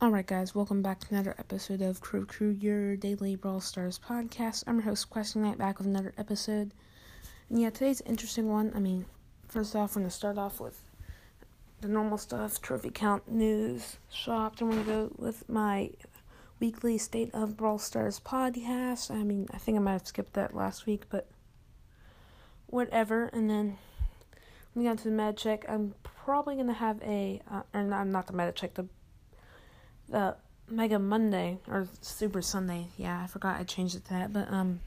Alright, guys, welcome back to another episode of Crow Crew, your daily Brawl Stars podcast. I'm your host, Question Knight, back with another episode. And yeah, today's interesting one. I mean, first off, we're going to start off with the normal stuff trophy count, news, shop. We're going to go with my weekly State of Brawl Stars podcast. I mean, I think I might have skipped that last week, but whatever. And then we got to the med check. I'm probably going to have a, uh, or not, not the med check, the the Mega Monday or Super Sunday. Yeah, I forgot I changed it to that, but um,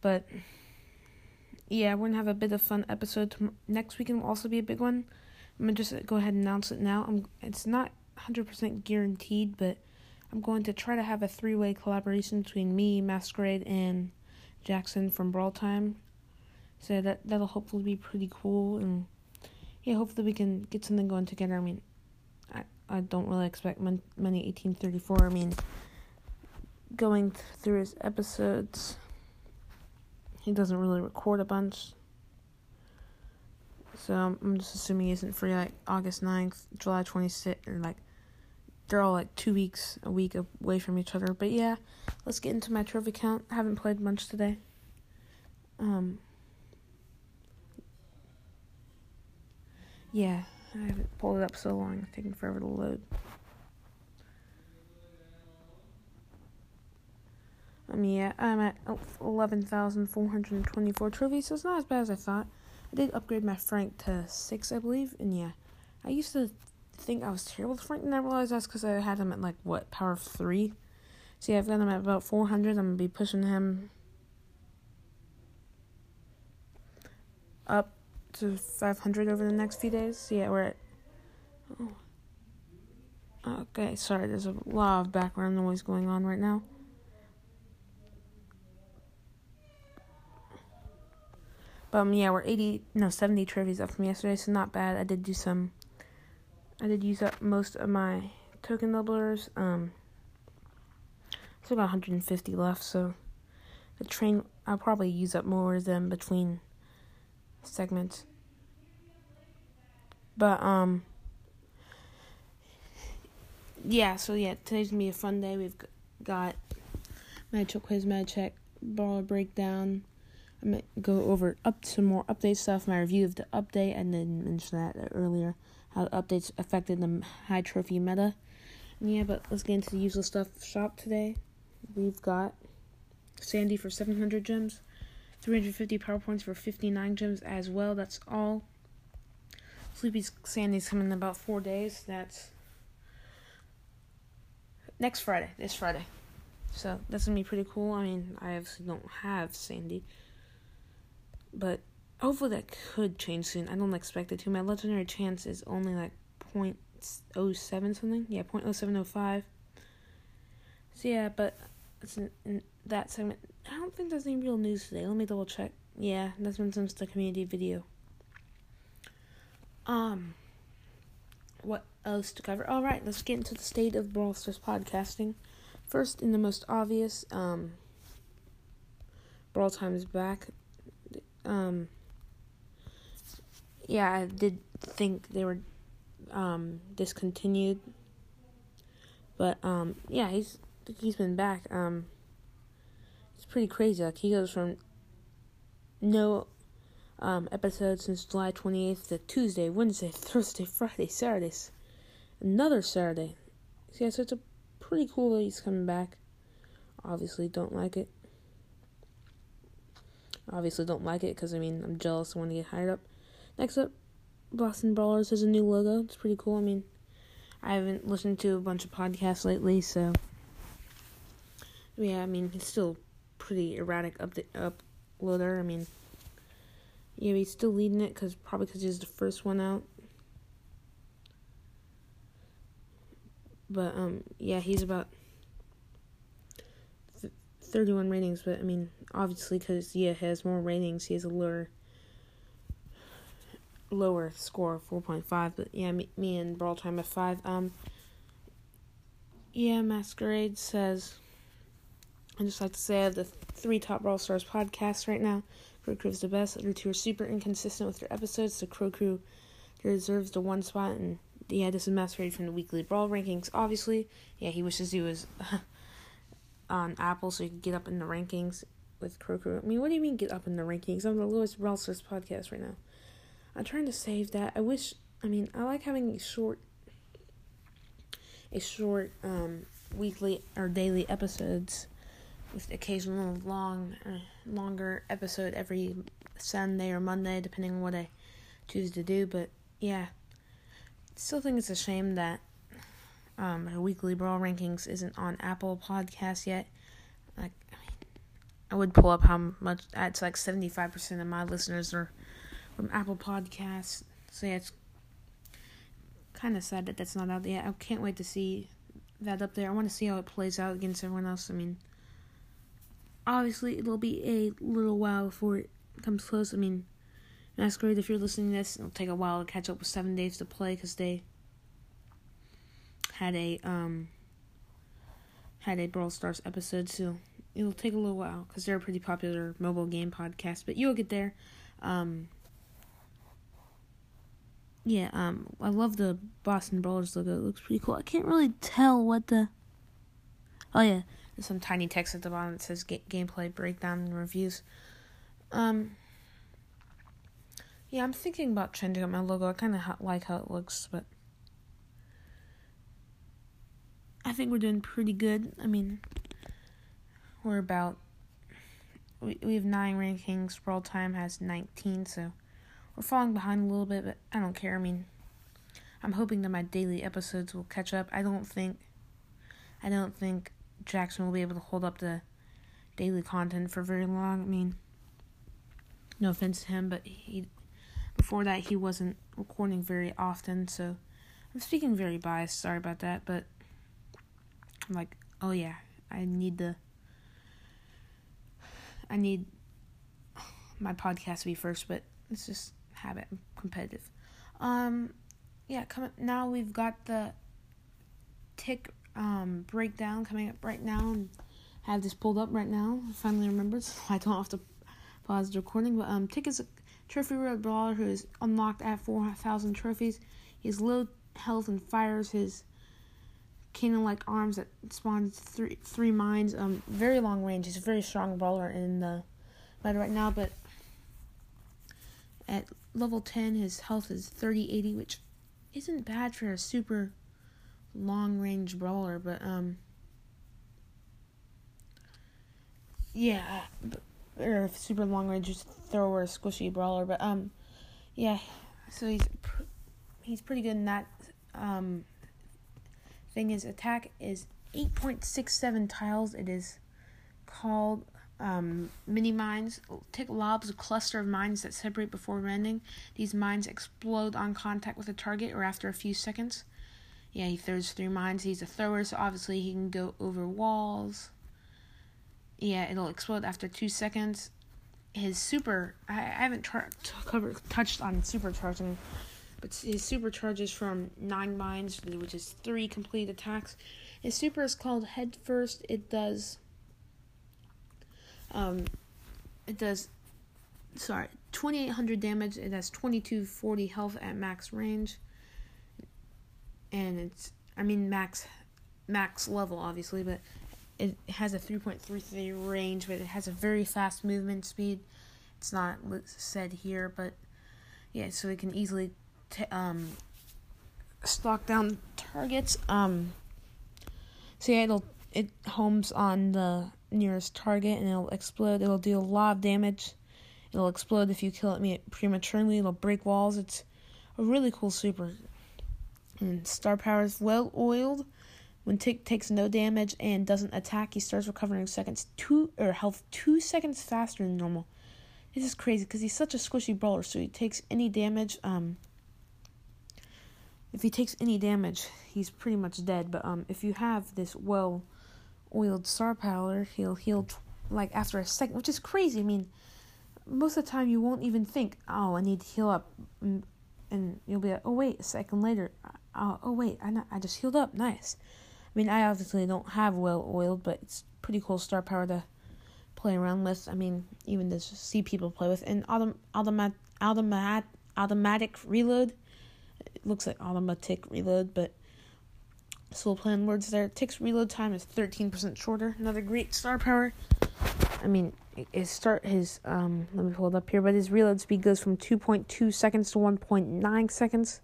but yeah, we're gonna have a bit of fun episode next weekend. Will also be a big one. I'm gonna just go ahead and announce it now. I'm. It's not 100% guaranteed, but I'm going to try to have a three-way collaboration between me, Masquerade, and Jackson from Brawl Time. So that that'll hopefully be pretty cool, and yeah, hopefully we can get something going together. I mean, I don't really expect many 1834. I mean, going through his episodes, he doesn't really record a bunch. So I'm just assuming he isn't free like August 9th, July 26th, or like they're all like two weeks, a week away from each other. But yeah, let's get into my trophy count. I haven't played much today. Um, yeah. I haven't pulled it up so long, it's taking forever to load. Um, yeah, I'm at 11,424 trophies, so it's not as bad as I thought. I did upgrade my Frank to 6, I believe, and yeah, I used to think I was terrible with Frank, and I realized that's because I had him at, like, what, power 3? See, I've got him at about 400, I'm going to be pushing him up to 500 over the next few days. Yeah, we're at. Oh. Okay, sorry, there's a lot of background noise going on right now. But um, yeah, we're 80, no, 70 trophies up from yesterday, so not bad. I did do some. I did use up most of my token doublers. Um, still got 150 left, so the train, I'll probably use up more of them between segments. But um yeah, so yeah, today's gonna be a fun day. We've got magic quiz, mag check, baller breakdown. I'm gonna go over up some more update stuff, my review of the update, and then mention that earlier how the updates affected the high trophy meta. And yeah, but let's get into the usual stuff shop today. We've got Sandy for 700 gems, 350 power points for 59 gems as well. That's all. Sleepy Sandy's coming in about four days. That's next Friday, this Friday. So that's gonna be pretty cool. I mean, I obviously don't have Sandy, but hopefully that could change soon. I don't expect it to. My legendary chance is only like 0.07 something. Yeah, 0.0705. So yeah, but it's in, in that segment. I don't think there's any real news today. Let me double check. Yeah, that's been since the community video. Um, what else to cover? All right, let's get into the state of Brawl Stars podcasting. First, in the most obvious, um, Brawl Time is back. Um, yeah, I did think they were um discontinued, but um, yeah, he's he's been back. Um, it's pretty crazy. Like he goes from no um, since July 28th to Tuesday, Wednesday, Thursday, Friday, Saturdays, another Saturday. So, yeah, so it's a pretty cool that he's coming back. Obviously, don't like it. Obviously, don't like it because I mean I'm jealous. I want to get hired up. Next up, Boston Brawlers has a new logo. It's pretty cool. I mean, I haven't listened to a bunch of podcasts lately, so yeah. I mean, it's still pretty erratic up update uploader. I mean, yeah, he's still leading it because probably because he's the first one out. But um, yeah, he's about th- 31 ratings. But I mean, obviously, because yeah, has more ratings, he has a lower lower score, 4.5. But yeah, me, me and Brawl Time at five. Um, yeah, Masquerade says. I just like to say I have the three top Brawl Stars podcasts right now. Crow Crew is the best. The two are super inconsistent with their episodes, so Crow Crew deserves the one spot, and yeah, this is Masquerade from the weekly brawl rankings. Obviously, yeah, he wishes he was on Apple so he could get up in the rankings with Crow Crew. I mean, what do you mean get up in the rankings? I'm the lowest Brawl podcast right now. I'm trying to save that. I wish. I mean, I like having a short, a short um, weekly or daily episodes with occasional long, uh, longer episode every Sunday or Monday, depending on what I choose to do. But yeah, still think it's a shame that um, our weekly brawl rankings isn't on Apple Podcasts yet. Like, I mean, I would pull up how much. It's like seventy five percent of my listeners are from Apple Podcasts. So yeah, it's kind of sad that that's not out yet. I can't wait to see that up there. I want to see how it plays out against everyone else. I mean, obviously it'll be a little while before it comes close. I mean, Masquerade, if you're listening to this, it'll take a while to catch up with Seven Days to Play because they had a um had a Brawl Stars episode, so it'll take a little while because they're a pretty popular mobile game podcast. But you'll get there. Um, yeah, um, I love the Boston Brawlers logo. It looks pretty cool. I can't really tell what the. Oh yeah, there's some tiny text at the bottom that says ga- gameplay breakdown and reviews. Um. Yeah, I'm thinking about changing up my logo. I kind of ha- like how it looks, but I think we're doing pretty good. I mean, we're about we we have nine rankings. Brawl Time has 19, so we're falling behind a little bit, but I don't care. I mean, I'm hoping that my daily episodes will catch up. I don't think I don't think Jackson will be able to hold up the daily content for very long. I mean, no offense to him, but he before that he wasn't recording very often, so I'm speaking very biased. Sorry about that, but I'm like, oh yeah, I need the I need my podcast to be first, but it's just habit. I'm competitive. Um, yeah, come now we've got the tick um breakdown coming up right now, and have this pulled up right now. I finally remembered, so I don't have to pause the recording. But um, tick is a trophy road brawler who is unlocked at four thousand trophies. He has low health and fires his cannon-like arms that spawn three three mines. Um, very long range. He's a very strong brawler in the meta right now, but at level 10 his health is 3080 which isn't bad for a super long range brawler but um yeah or super long range thrower squishy brawler but um yeah so he's pr- he's pretty good in that um thing is attack is 8.67 tiles it is called um, mini mines. Tick lobs a cluster of mines that separate before landing. These mines explode on contact with a target or after a few seconds. Yeah, he throws three mines. He's a thrower, so obviously he can go over walls. Yeah, it'll explode after two seconds. His super, I, I haven't tra- t- covered, touched on supercharging, but his super charges from nine mines, which is three complete attacks. His super is called Head First. It does um, it does, sorry, 2800 damage. It has 2240 health at max range. And it's, I mean, max, max level, obviously, but it has a 3.33 range, but it has a very fast movement speed. It's not said here, but yeah, so it can easily t- um, stalk down targets. Um, so yeah, it'll it homes on the nearest target and it'll explode. It'll do a lot of damage. It'll explode if you kill it prematurely. It'll break walls. It's a really cool super. And star power is well oiled. When Tick takes no damage and doesn't attack, he starts recovering seconds two or health two seconds faster than normal. This is crazy because he's such a squishy brawler. So he takes any damage. Um, if he takes any damage, he's pretty much dead. But um, if you have this well oiled star power, he'll heal like after a second, which is crazy. I mean, most of the time you won't even think, oh, I need to heal up, and you'll be like, oh wait, a second later, oh, oh wait, I not, I just healed up, nice. I mean, I obviously don't have well oiled, but it's pretty cool star power to play around with. I mean, even to see people play with, and autom- automat automat automatic reload. It looks like automatic reload, but still playing words there. Tick's reload time is 13% shorter. Another great star power. I mean, his start his um let me pull it up here, but his reload speed goes from 2.2 seconds to 1.9 seconds.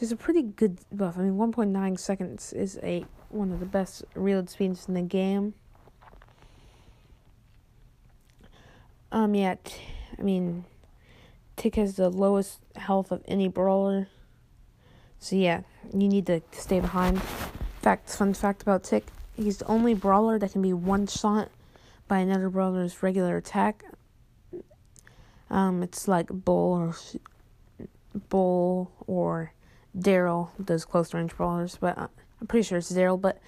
Is a pretty good buff. I mean, 1.9 seconds is a one of the best reload speeds in the game. Um, yeah, I mean, Tick has the lowest health of any brawler. So yeah, you need to stay behind. Fact, fun fact about Tick: he's the only brawler that can be one shot by another brawler's regular attack. Um, it's like Bull or Bull or Daryl, those close range brawlers, but uh, I'm pretty sure it's Daryl. But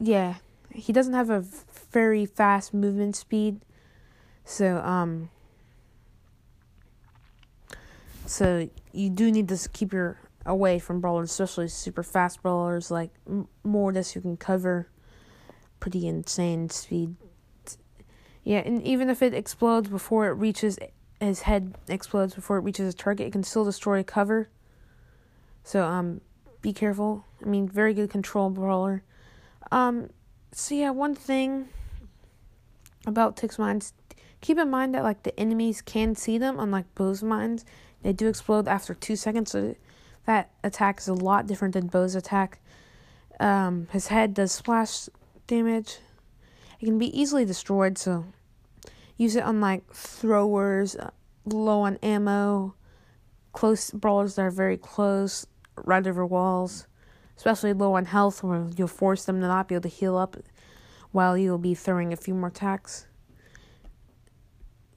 yeah, he doesn't have a very fast movement speed, so um, so you do need to keep your away from brawlers, especially super fast brawlers like Mortis who can cover pretty insane speed. Yeah, and even if it explodes before it reaches his head explodes before it reaches a target, it can still destroy cover. So um be careful. I mean very good control brawler. Um so yeah, one thing about Tick's mines keep in mind that like the enemies can see them unlike Bo's mines. They do explode after two seconds, so that attack is a lot different than Bo's attack. Um, his head does splash damage. It can be easily destroyed, so use it on like throwers, uh, low on ammo, close brawlers that are very close, right over walls, especially low on health, where you'll force them to not be able to heal up while you'll be throwing a few more attacks.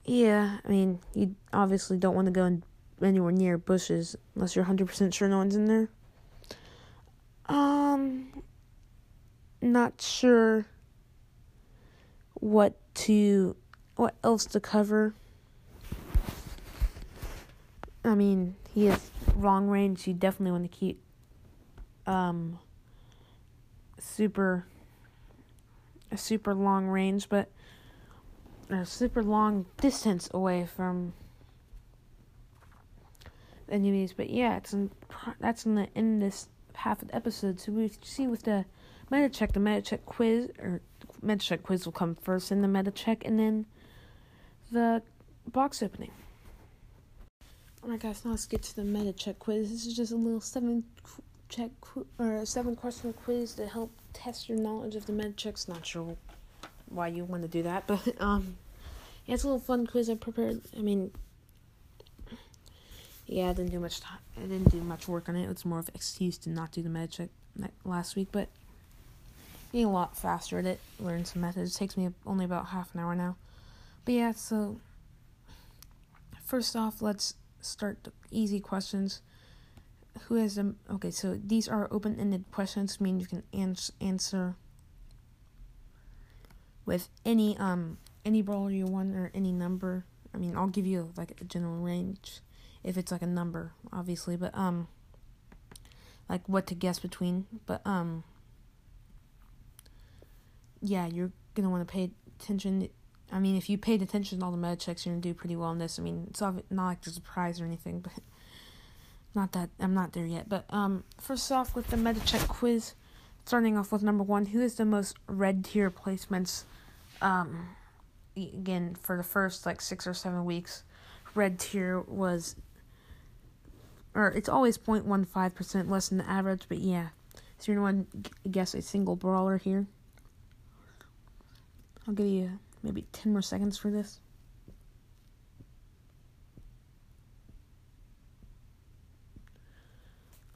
Yeah, I mean, you obviously don't want to go anywhere near bushes unless you're 100% sure no one's in there. Um, not sure what to, what else to cover. I mean, he has long range. You definitely want to keep, um, super, a super long range, but a super long distance away from enemies. But yeah, it's in, that's in the in this half of the episode. So we see with the meta check, the meta check quiz or meta check quiz will come first, and the meta check, and then the box opening. Alright, guys, now let's get to the meta check quiz. This is just a little seven check or seven question quiz to help test your knowledge of the meta checks. Not sure why you want to do that, but um, yeah, it's a little fun quiz I prepared. I mean, yeah, I didn't do much time. I didn't do much work on it. It's more of an excuse to not do the med check last week, but getting a lot faster at it. Learn some methods. It takes me only about half an hour now. But yeah, so first off, let's start the easy questions. Who has them? Okay, so these are open-ended questions, mean you can ans- answer with any um any brawler you want or any number. I mean, I'll give you like a general range if it's like a number, obviously, but um like what to guess between, but um yeah, you're going to want to pay attention. I mean, if you paid attention to all the meta checks, you're to do pretty well in this. I mean, it's not like there's a prize or anything, but not that I'm not there yet. But um first off with the meta check quiz, starting off with number 1, who is the most red tier placements um again for the first like 6 or 7 weeks red tier was or it's always 0.15% less than the average, but yeah. So you want to guess a single brawler here? I'll give you maybe 10 more seconds for this.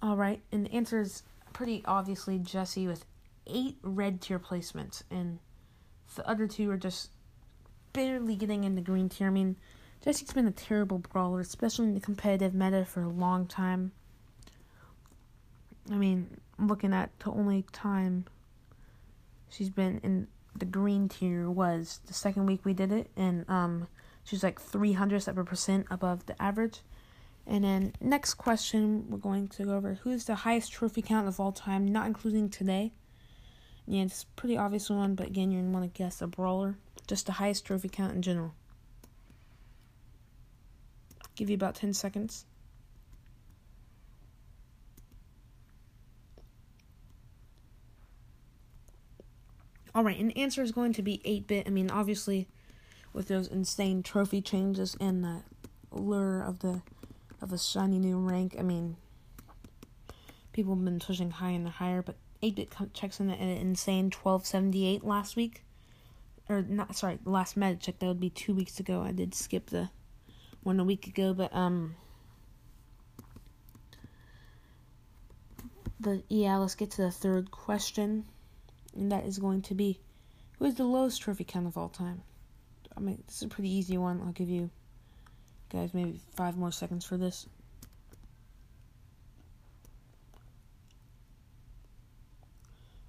Alright, and the answer is pretty obviously Jessie with eight red tier placements, and the other two are just barely getting into green tier. I mean, Jessie's been a terrible brawler, especially in the competitive meta for a long time. I mean, looking at the only time she's been in the green tier was the second week we did it, and um, she's like 300 of a percent above the average. And then next question, we're going to go over who's the highest trophy count of all time, not including today. Yeah, it's a pretty obvious one, but again, you're gonna want to guess a brawler, just the highest trophy count in general. Give you about 10 seconds. Alright, and the answer is going to be 8 bit. I mean, obviously, with those insane trophy changes and the lure of the of a shiny new rank, I mean, people have been pushing higher and higher, but 8 bit checks in at an insane 1278 last week. Or, not, sorry, last meta check, that would be two weeks ago. I did skip the one a week ago, but, um, the yeah, let's get to the third question, and that is going to be, who is the lowest trophy count of all time? I mean, this is a pretty easy one. I'll give you guys maybe five more seconds for this.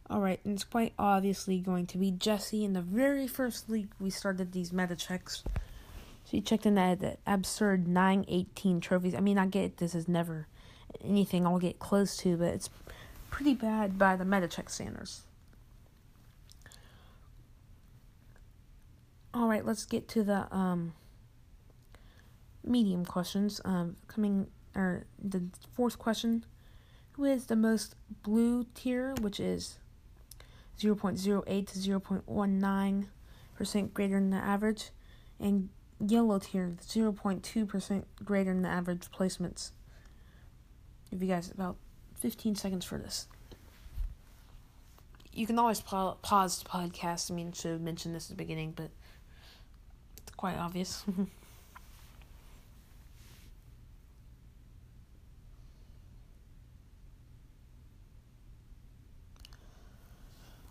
Alright, and it's quite obviously going to be Jessie. In the very first league, we started these meta checks. So he checked in that, that absurd 918 trophies. I mean, I get this is never anything I'll get close to, but it's pretty bad by the meta check standards. All right, let's get to the um, medium questions. Um, coming or the fourth question: Who is the most blue tier, which is zero point zero eight to zero point one nine percent greater than the average, and yellow tier zero point two percent greater than the average placements give you guys about 15 seconds for this. You can always pa- pause the podcast. I mean, should have mentioned this at the beginning, but quite obvious.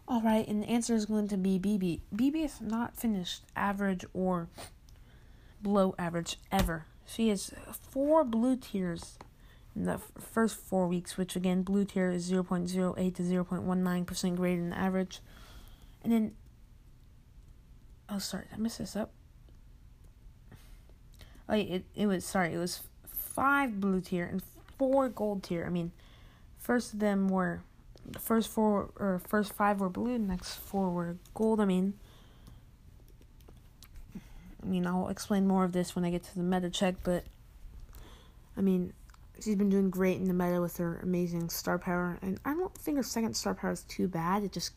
All right, and the answer is going to be BB. BB is not finished average or below average ever. She has four blue tiers in the first four weeks, which again, blue tier is 0.08 to 0.19% greater than average. And then, oh, sorry, I messed this up. Oh, it, it was, sorry, it was five blue tier and four gold tier. I mean, first of them were, the first four, or first five were blue, next four were gold. I mean, I mean, I'll explain more of this when I get to the meta check, but I mean, she's been doing great in the meta with her amazing star power. And I don't think her second star power is too bad. It just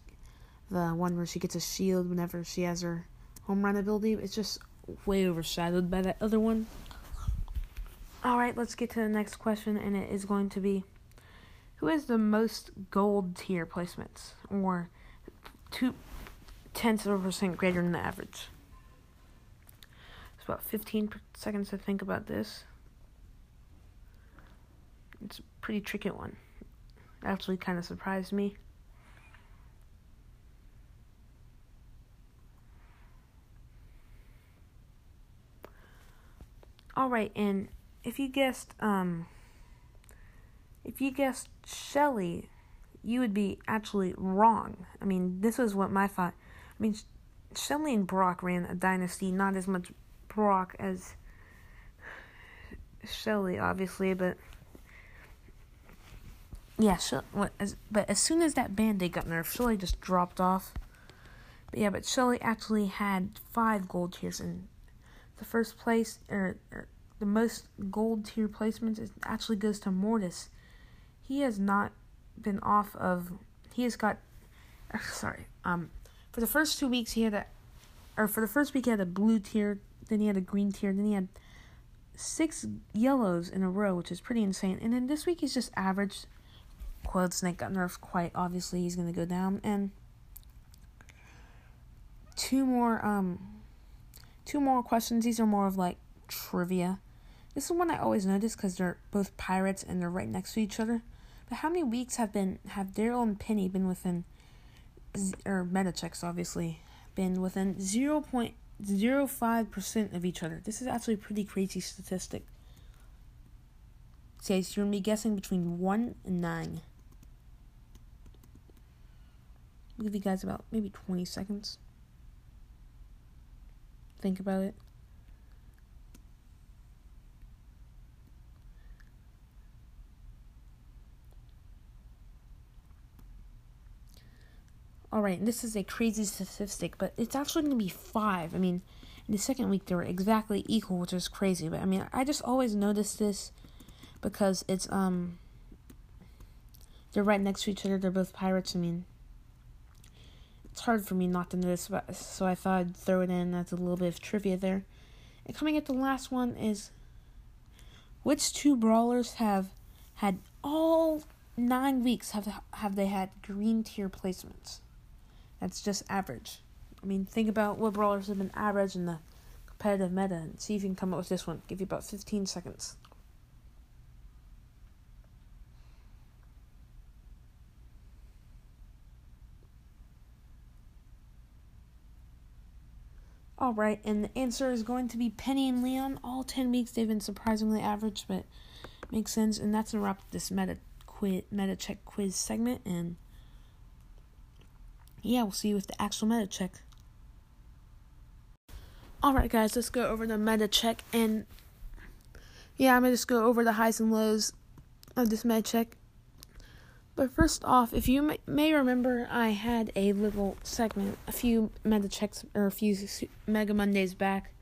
the one where she gets a shield whenever she has her home run ability. It's just way overshadowed by that other one. Alright, let's get to the next question, and it is going to be Who is the most gold tier placements? Or two tenths of a percent greater than the average? It's about 15 seconds to think about this. It's a pretty tricky one. Actually, kind of surprised me. All right, and if you guessed, um, if you guessed Shelly, you would be actually wrong. I mean, this was what my thought. I mean, Shelly and Brock ran a dynasty, not as much Brock as Shelly, obviously, but yeah, what, as, but as soon as that band-aid got nerfed, Shelly just dropped off. But yeah, but Shelly actually had five gold tiers, and the first place, or, or the most gold tier placements, is, actually goes to Mortis. He has not been off of. He has got. Sorry. Um, for the first two weeks, he had a, or for the first week, he had a blue tier. Then he had a green tier. Then he had six yellows in a row, which is pretty insane. And then this week, he's just average. Coiled Snake got nerfed quite obviously he's gonna go down and two more um two more questions. These are more of like trivia. This is one I always notice because they're both pirates and they're right next to each other. But how many weeks have been have Daryl and Penny been within or meta checks obviously been within 0.05% of each other? This is actually a pretty crazy statistic. So you're gonna be guessing between 1 and 9 I'll give you guys about maybe 20 seconds. Think about it. Alright, this is a crazy statistic, but it's actually going to be five. I mean, in the second week they were exactly equal, which is crazy. But I mean, I just always notice this because it's, um, they're right next to each other. They're both pirates. I mean, it's hard for me not to but so I thought I'd throw it in as a little bit of trivia there. And coming at the last one is which two brawlers have had all nine weeks have have they had green tier placements? That's just average. I mean, think about what brawlers have been average in the competitive meta and see if you can come up with this one. Give you about 15 seconds. All right, and the answer is going to be Penny and Leon. All 10 weeks they've been surprisingly average, but makes sense. And that's a wrap this meta quiz, meta check quiz segment. And yeah, we'll see you with the actual meta check. Alright, guys, let's go over the meta check. And yeah, I'm to just go over the highs and lows of this meta check. But first off, if you may remember, I had a little segment, a few meta checks, or a few Mega Mondays back.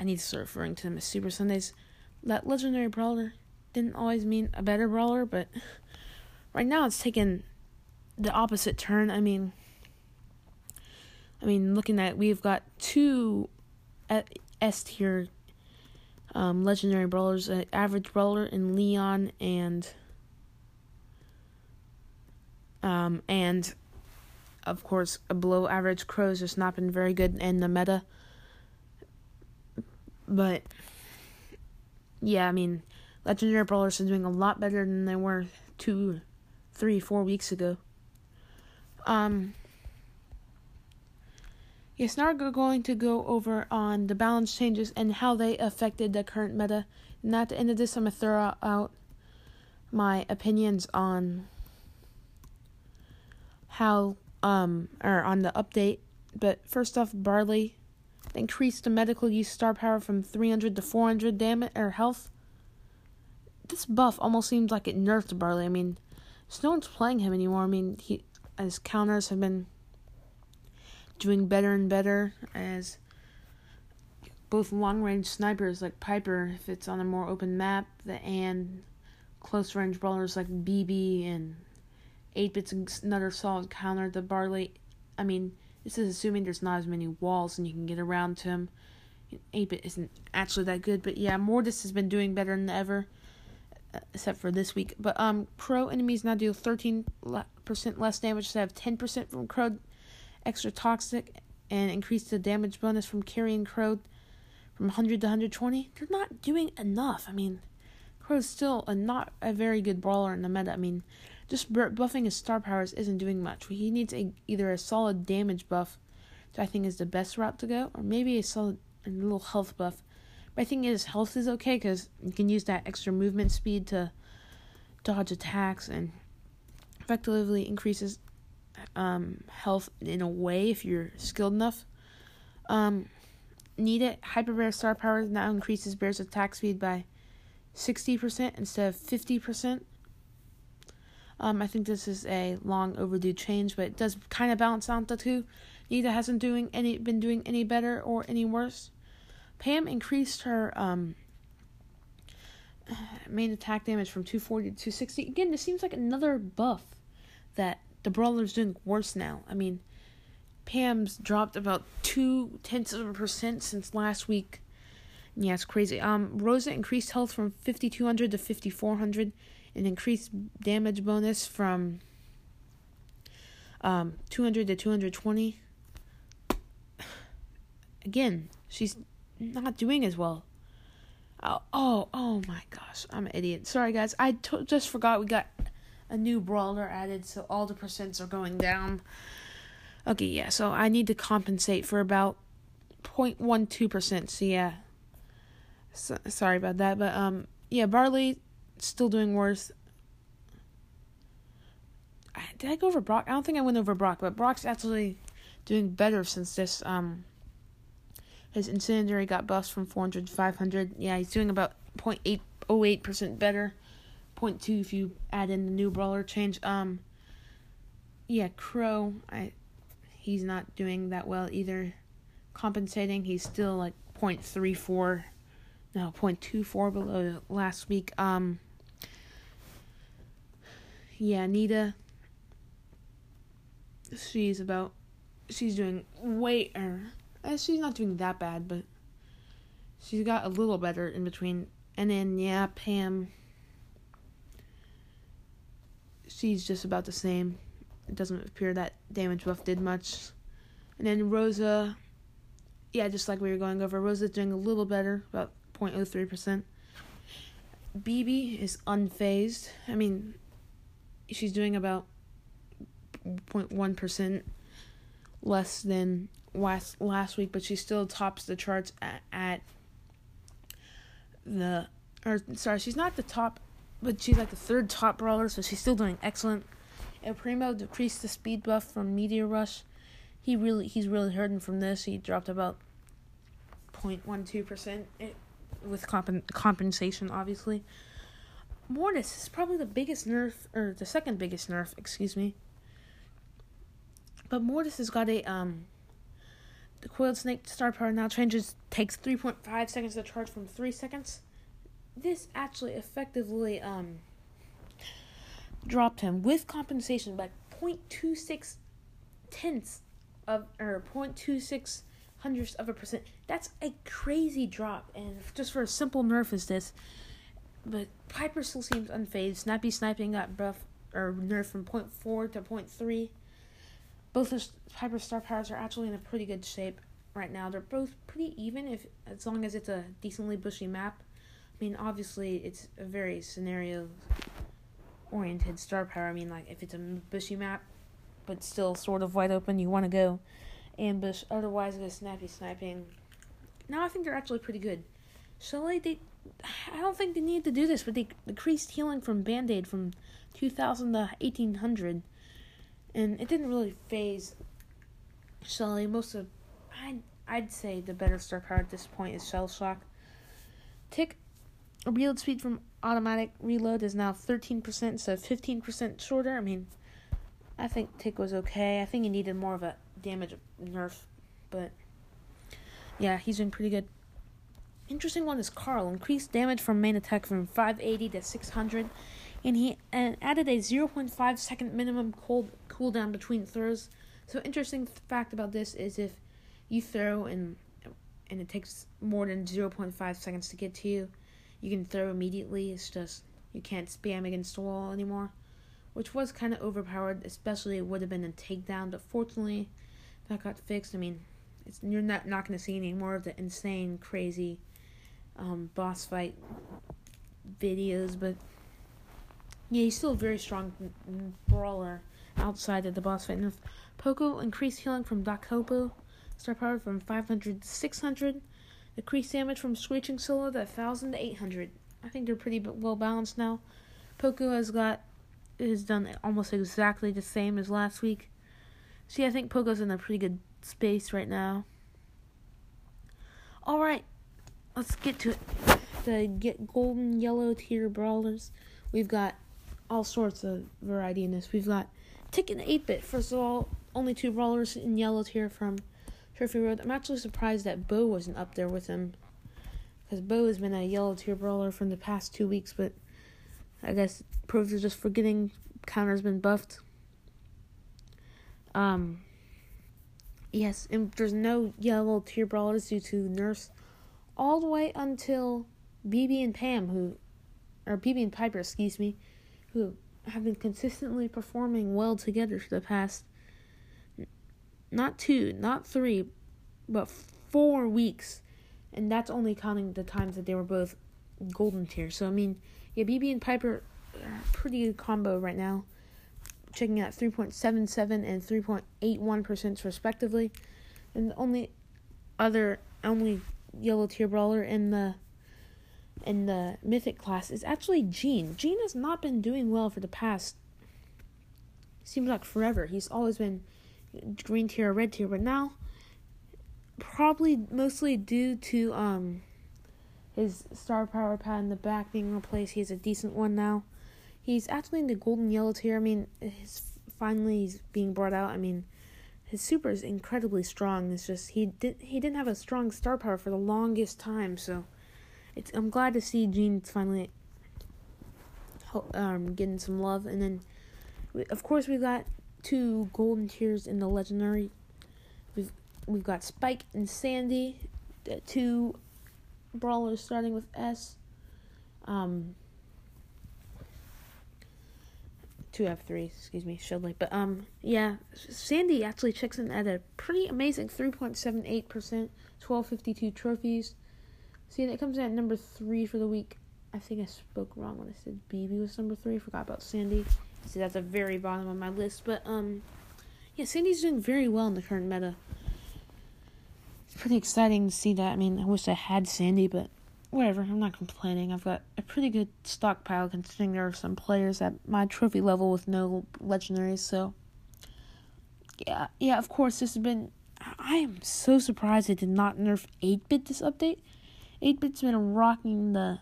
I need to start referring to them as Super Sundays. That legendary brawler didn't always mean a better brawler, but right now it's taken the opposite turn. I mean, I mean, looking at we've got two S tier um, legendary brawlers, an average brawler in Leon and um, and of course below average Crow's just not been very good in the meta. But yeah, I mean, legendary brawlers are doing a lot better than they were two, three, four weeks ago. Um. Yes, now we're going to go over on the balance changes and how they affected the current meta. And at the end of this, I'm to throw out my opinions on how, um, or on the update. But first off, Barley increased the medical use star power from 300 to 400 damage or health. This buff almost seems like it nerfed Barley. I mean, no one's playing him anymore. I mean, he his counters have been doing better and better as both long range snipers like Piper, if it's on a more open map, and close range brawlers like BB and 8 bits another solid counter. The Barley, I mean, this is assuming there's not as many walls and you can get around to him. 8 bit isn't actually that good, but yeah, Mortis has been doing better than ever, uh, except for this week. But um, Crow enemies now do 13% less damage instead have 10% from Crow extra toxic and increase the damage bonus from carrying Crow from 100 to 120, they're not doing enough. I mean, Crow's still a not a very good brawler in the meta. I mean, just buffing his star powers isn't doing much. He needs a, either a solid damage buff, which I think is the best route to go, or maybe a solid a little health buff. But I think his health is okay because you can use that extra movement speed to dodge attacks and effectively increases um, health in a way if you're skilled enough. Um, need it. Hyper Bear Star Power now increases Bear's attack speed by 60% instead of 50%. Um, I think this is a long overdue change, but it does kind of balance out the two. Nita hasn't doing any been doing any better or any worse. Pam increased her um, main attack damage from 240 to 260. Again, this seems like another buff that the brawler's doing worse now. I mean, Pam's dropped about two tenths of a percent since last week. Yeah, it's crazy. Um, Rosa increased health from 5200 to 5400 and increased damage bonus from um 200 to 220. Again, she's not doing as well. Oh, oh, oh my gosh, I'm an idiot. Sorry guys, I t- just forgot we got a new brawler added, so all the percents are going down. Okay, yeah, so I need to compensate for about 0.12%. So yeah. So, sorry about that, but um yeah, Barley still doing worse. Did I go over Brock? I don't think I went over Brock, but Brock's actually doing better since this um his incendiary got buffed from 400 to 500. Yeah, he's doing about 0.808% better point two if you add in the new brawler change. Um, yeah, Crow, I, he's not doing that well either. Compensating, he's still like point three four, no point two four below last week. Um, yeah, Nita, she's about she's doing way, er, uh, she's not doing that bad, but she's got a little better in between. And then, yeah, Pam, she's just about the same. It doesn't appear that damage buff did much. And then Rosa, yeah, just like we were going over, Rosa's doing a little better, about 0.03%. BB is unfazed. I mean, she's doing about 0.1% less than last last week, but she still tops the charts at, at the or sorry, she's not the top, but she's like the third top brawler, so she's still doing excellent. El Primo decreased the speed buff from Meteor Rush. He really he's really hurting from this. He dropped about 0.12 percent eh, with comp- compensation, obviously. Mortis is probably the biggest nerf, or the second biggest nerf, excuse me. But Mortis has got a um. The coiled snake star power now changes takes three point five seconds to charge from three seconds. This actually effectively um dropped him with compensation by 0.26 tenths of or 0.26 hundredths of a percent. That's a crazy drop, and just for a simple nerf is this. But Piper still seems unfazed. Snappy sniping got buff or nerf from 0.4 to 0.3. Both of Piper's star powers are actually in a pretty good shape right now. They're both pretty even if as long as it's a decently bushy map. I mean, obviously it's a very scenario oriented star power. I mean, like if it's a bushy map, but still sort of wide open, you want to go ambush. Otherwise, go snappy sniping. Now I think they're actually pretty good. Shelly, they, I don't think they need to do this, but they decreased healing from Band Aid from 2000 to 1800, and it didn't really phase Shelly. Most of, I'd, I'd say the better star power at this point is Shell Shock. Tick, reload speed from automatic reload is now 13%, so 15% shorter. I mean, I think Tick was okay. I think he needed more of a damage nerf, but yeah, he's been pretty good. Interesting one is Carl. Increased damage from main attack from 580 to 600, and he and added a 0.5 second minimum cold cooldown between throws. So interesting fact about this is if you throw and and it takes more than 0.5 seconds to get to you, you can throw immediately. It's just you can't spam against the wall anymore, which was kind of overpowered. Especially it would have been a takedown, but fortunately that got fixed. I mean, it's you're not not going to see any more of the insane, crazy um, boss fight videos, but yeah, he's still a very strong brawler outside of the boss fight. And Poco increased healing from Da Capo, star power from 500 to 600, increased damage from Screeching Solo to 1000 to 800. I think they're pretty well balanced now. Poco has got has done almost exactly the same as last week. See, I think Poco's in a pretty good space right now. Alright, let's get to it. The get golden yellow tier brawlers. We've got all sorts of variety in this. We've got Ticket 8 bit. First of all, only two brawlers in yellow tier from Trophy Road. I'm actually surprised that Bo wasn't up there with him. Because Bo has been a yellow tier brawler from the past two weeks, but I guess pros are just forgetting counter's been buffed. Um, yes, and there's no yellow tier brawlers due to Nurse all the way until BB and Pam, who, or BB and Piper, excuse me, who have been consistently performing well together for the past, not two, not three, but four weeks. And that's only counting the times that they were both golden tier. So, I mean, yeah, BB and Piper pretty good combo right now checking out 3.77 and 3.81% respectively. And the only other only yellow tier brawler in the in the mythic class is actually Gene. Gene has not been doing well for the past seems like forever. He's always been green tier or red tier, but now probably mostly due to um his star power Pat on the Back being replaced. He's a decent one now he's actually in the golden yellow tier. I mean, his finally he's being brought out. I mean, his super is incredibly strong. It's just he did he didn't have a strong star power for the longest time. So, it's I'm glad to see Gene finally um getting some love. And then, of course, we got two golden tiers in the legendary We've we've got Spike and Sandy, the two brawlers starting with S. Um, two F three, excuse me, Shedley. But um, yeah, Sandy actually checks in at a pretty amazing three point seven eight percent, twelve fifty two trophies. See, it comes in at number three for the week. I think I spoke wrong when I said BB was number three. Forgot about Sandy. See, that's the very bottom of my list. But um, yeah, Sandy's doing very well in the current meta. It's pretty exciting to see that. I mean, I wish I had Sandy, but whatever. I'm not complaining. I've got a pretty good stockpile considering there are some players at my trophy level with no legendaries. So yeah, yeah. Of course, this has been. I am so surprised they did not nerf 8-bit this update. 8-bit's been rocking the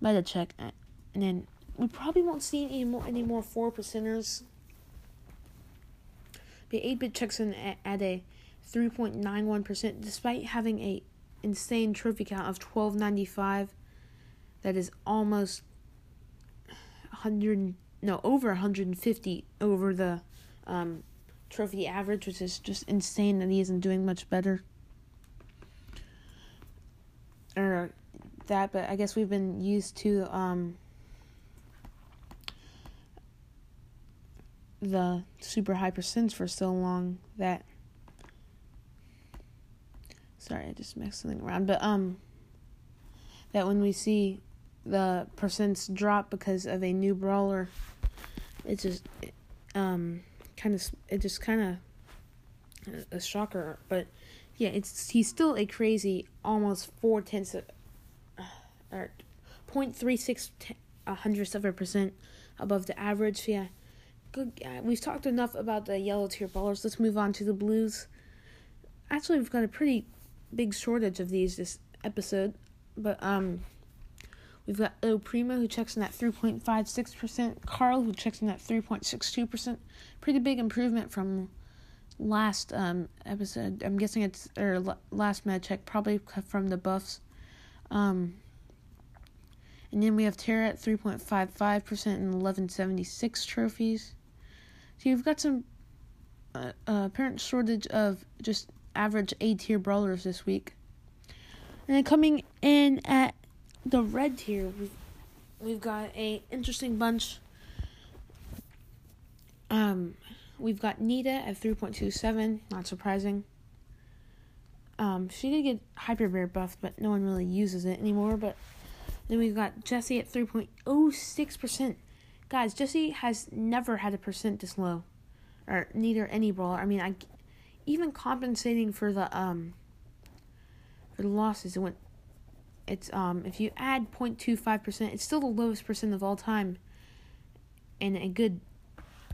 meta check, uh, and then we probably won't see any more any more four percenters. The 8-bit checks in at, at a 3.91% despite having a insane trophy count of 1295 that is almost 100 no over 150 over the um, trophy average which is just insane that he isn't doing much better. Or that but i guess we've been used to um, the super high percents for so long that sorry, I just mixed something around, but um, that when we see the percents drop because of a new brawler, it just um kind of it just kind of a, shocker, but yeah, it's he's still a crazy almost four tenths of, uh, or point three six hundredths of a percent above the average. Yeah, good. Uh, we've talked enough about the yellow tier ballers. Let's move on to the blues. Actually, we've got a pretty big shortage of these this episode, but um, we've got El Primo who checks in at three point five six percent, Carl who checks in at three point six two percent. Pretty big improvement from last um episode. I'm guessing it's or last meta check, probably from the buffs. Um, and then we have Tara at 3.55% and 1176 trophies. So you've got some uh, uh, apparent shortage of just average A tier brawlers this week. And then coming in at the red tier, we've, we've got a interesting bunch. Um, we've got Nita at 3.27, not surprising. Um, she did get Hyper Bear buffed, but no one really uses it anymore. But then we've got Jessie at 3.06%. Guys, Jessie has never had a percent this low. Or neither any brawler. I mean, I, even compensating for the um for the losses it went it's um if you add 0.25% it's still the lowest percent of all time. And a good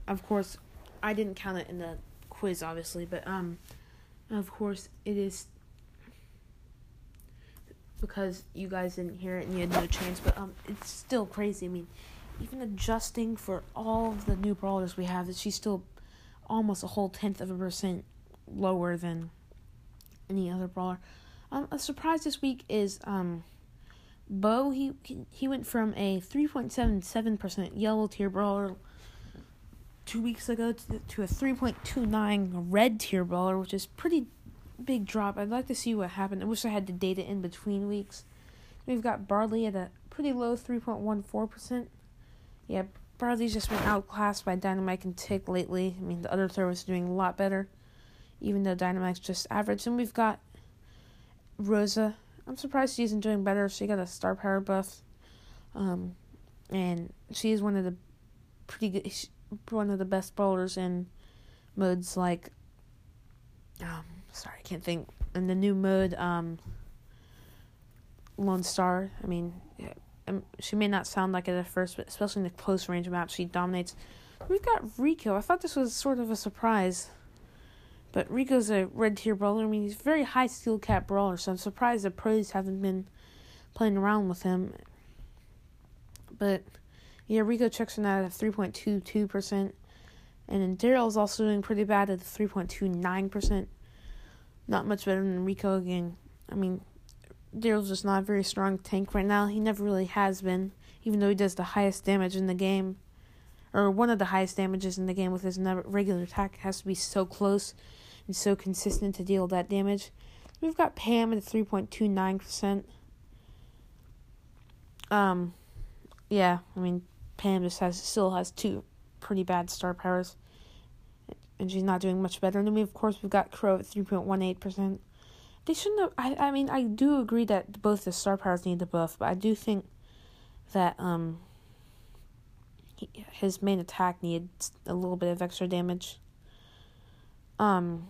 of course I didn't count it in the quiz obviously but um of course it is because you guys didn't hear it and you had no chance but um it's still crazy. I mean even adjusting for all of the new brawlers we have she's still almost a whole tenth of a percent lower than any other brawler. Um, a surprise this week is um, Bo. He he went from a three point seven seven percent yellow tier brawler two weeks ago to, to a three point two nine red tier brawler, which is pretty big drop. I'd like to see what happened. I wish I had the data in between weeks. We've got Barley at a pretty low three point one four percent. Yeah, Barley's just been outclassed by Dynamite and Tick lately. I mean, the other throwers are doing a lot better even though Dynamite's just average. And we've got Rosa. I'm surprised she isn't doing better. She got a star power buff. Um, and she is one of the pretty good, one of the best bowlers in modes like, um, sorry, I can't think. In the new mode, um, Lone Star. I mean, um, she may not sound like it at first, but especially in the close range maps, she dominates. We've got Rico. I thought this was sort of a surprise. But Rico's a red tier brawler. I mean, he's a very high skill cap brawler, so I'm surprised the pros haven't been playing around with him. But yeah, Rico checks in at 3.22%. And then Daryl's also doing pretty bad at 3.29%. Not much better than Rico again. I mean, Daryl's just not a very strong tank right now. He never really has been, even though he does the highest damage in the game. Or one of the highest damages in the game with his regular attack. Has to be so close and so consistent to deal that damage. We've got Pam at 3.29%. Um, yeah, I mean, Pam just has still has two pretty bad star powers, and she's not doing much better. And then we, of course, we've got Crow at 3.18%. They shouldn't have. I, I mean, I do agree that both the star powers need the buff, but I do think that um his main attack needs a little bit of extra damage. Um.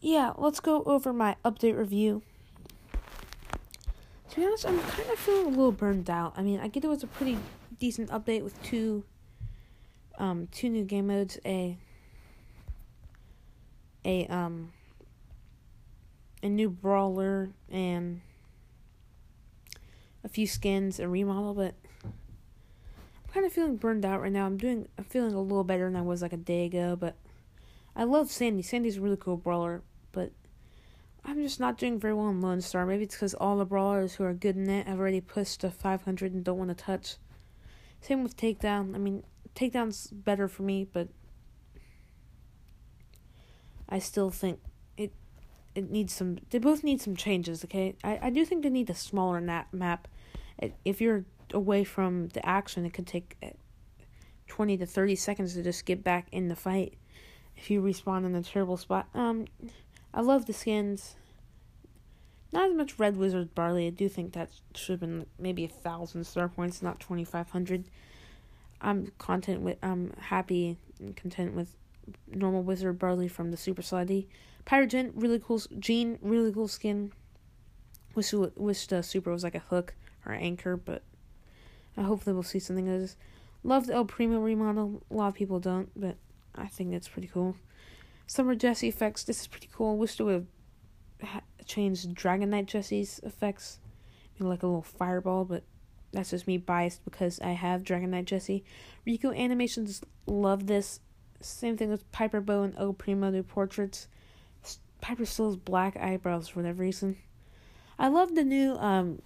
Yeah, let's go over my update review. To be honest, I'm kind of feeling a little burned out. I mean, I get it was a pretty decent update with two um two new game modes, a a um a new brawler and a few skins, a remodel, but I'm kind of feeling burned out right now. I'm doing, I'm feeling a little better than I was like a day ago, but I love Sandy. Sandy's a really cool brawler, but I'm just not doing very well in Lone Star. Maybe it's because all the brawlers who are good in it have already pushed to 500 and don't want to touch. Same with Takedown. I mean, Takedown's better for me, but I still think it it needs some. They both need some changes. Okay, I I do think they need a smaller nap map. If you're away from the action, it could take eh, twenty to thirty seconds to just get back in the fight. If you respawn in a terrible spot, um, I love the skins. Not as much Red Wizard Barley. I do think that should have been maybe a thousand star points, not twenty five hundred. I'm content with. I'm happy and content with normal wizard barley from the super slidey. Pyrogen, really cool. Gene, really cool skin. Wish wish the super was like a hook or anchor, but I hopefully we'll see something of this. Love the El Primo remodel. A lot of people don't, but I think it's pretty cool. Summer Jessie effects. This is pretty cool. Wish they would have changed Dragon Knight Jessie's effects. Maybe like a little fireball, but that's just me biased because I have Dragon Knight Jessie. Rico animations love this. Same thing with Piper Bo and El Primo do portraits. Piper still has black eyebrows for whatever reason. I love the new um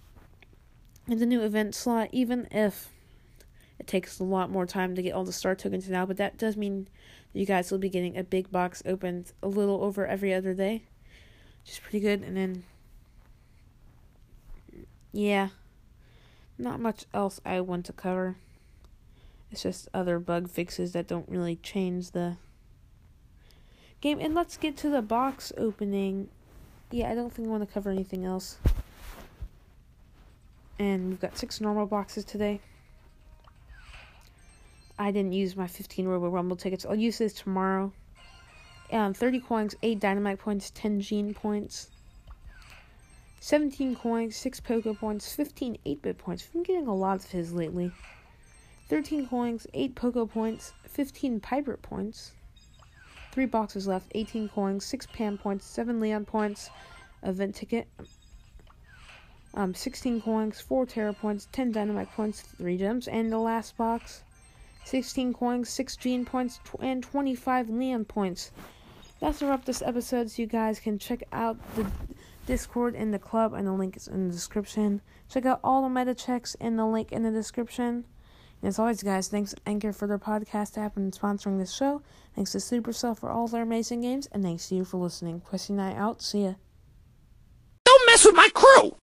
the new event slot, even if it takes a lot more time to get all the star tokens now, but that does mean you guys will be getting a big box opened a little over every other day. Which is pretty good. And then yeah. Not much else I want to cover. It's just other bug fixes that don't really change the game. And let's get to the box opening. Yeah, I don't think I want to cover anything else. And we've got six normal boxes today. I didn't use my 15 Robo Rumble tickets. I'll use this tomorrow. Um, 30 coins, 8 dynamite points, 10 gene points. 17 coins, 6 Poco points, 15 8 bit points. I've been getting a lot of his lately. 13 coins, 8 Poco points, 15 Piper points. 3 boxes left, 18 coins, 6 Pam points, 7 Leon points, event ticket. Um, 16 coins, 4 Tara points, 10 Dynamite points, 3 gems, and the last box, 16 coins, 6 Gene points, tw- and 25 Leon points. That's a wrap this episode, so you guys can check out the Discord in the club, and the link is in the description. Check out all the meta checks in the link in the description. And as always, guys, thanks Anchor for their podcast app and sponsoring this show. Thanks to Supercell for all their amazing games, and thanks to you for listening. Question night out. See ya. Don't mess with my crew!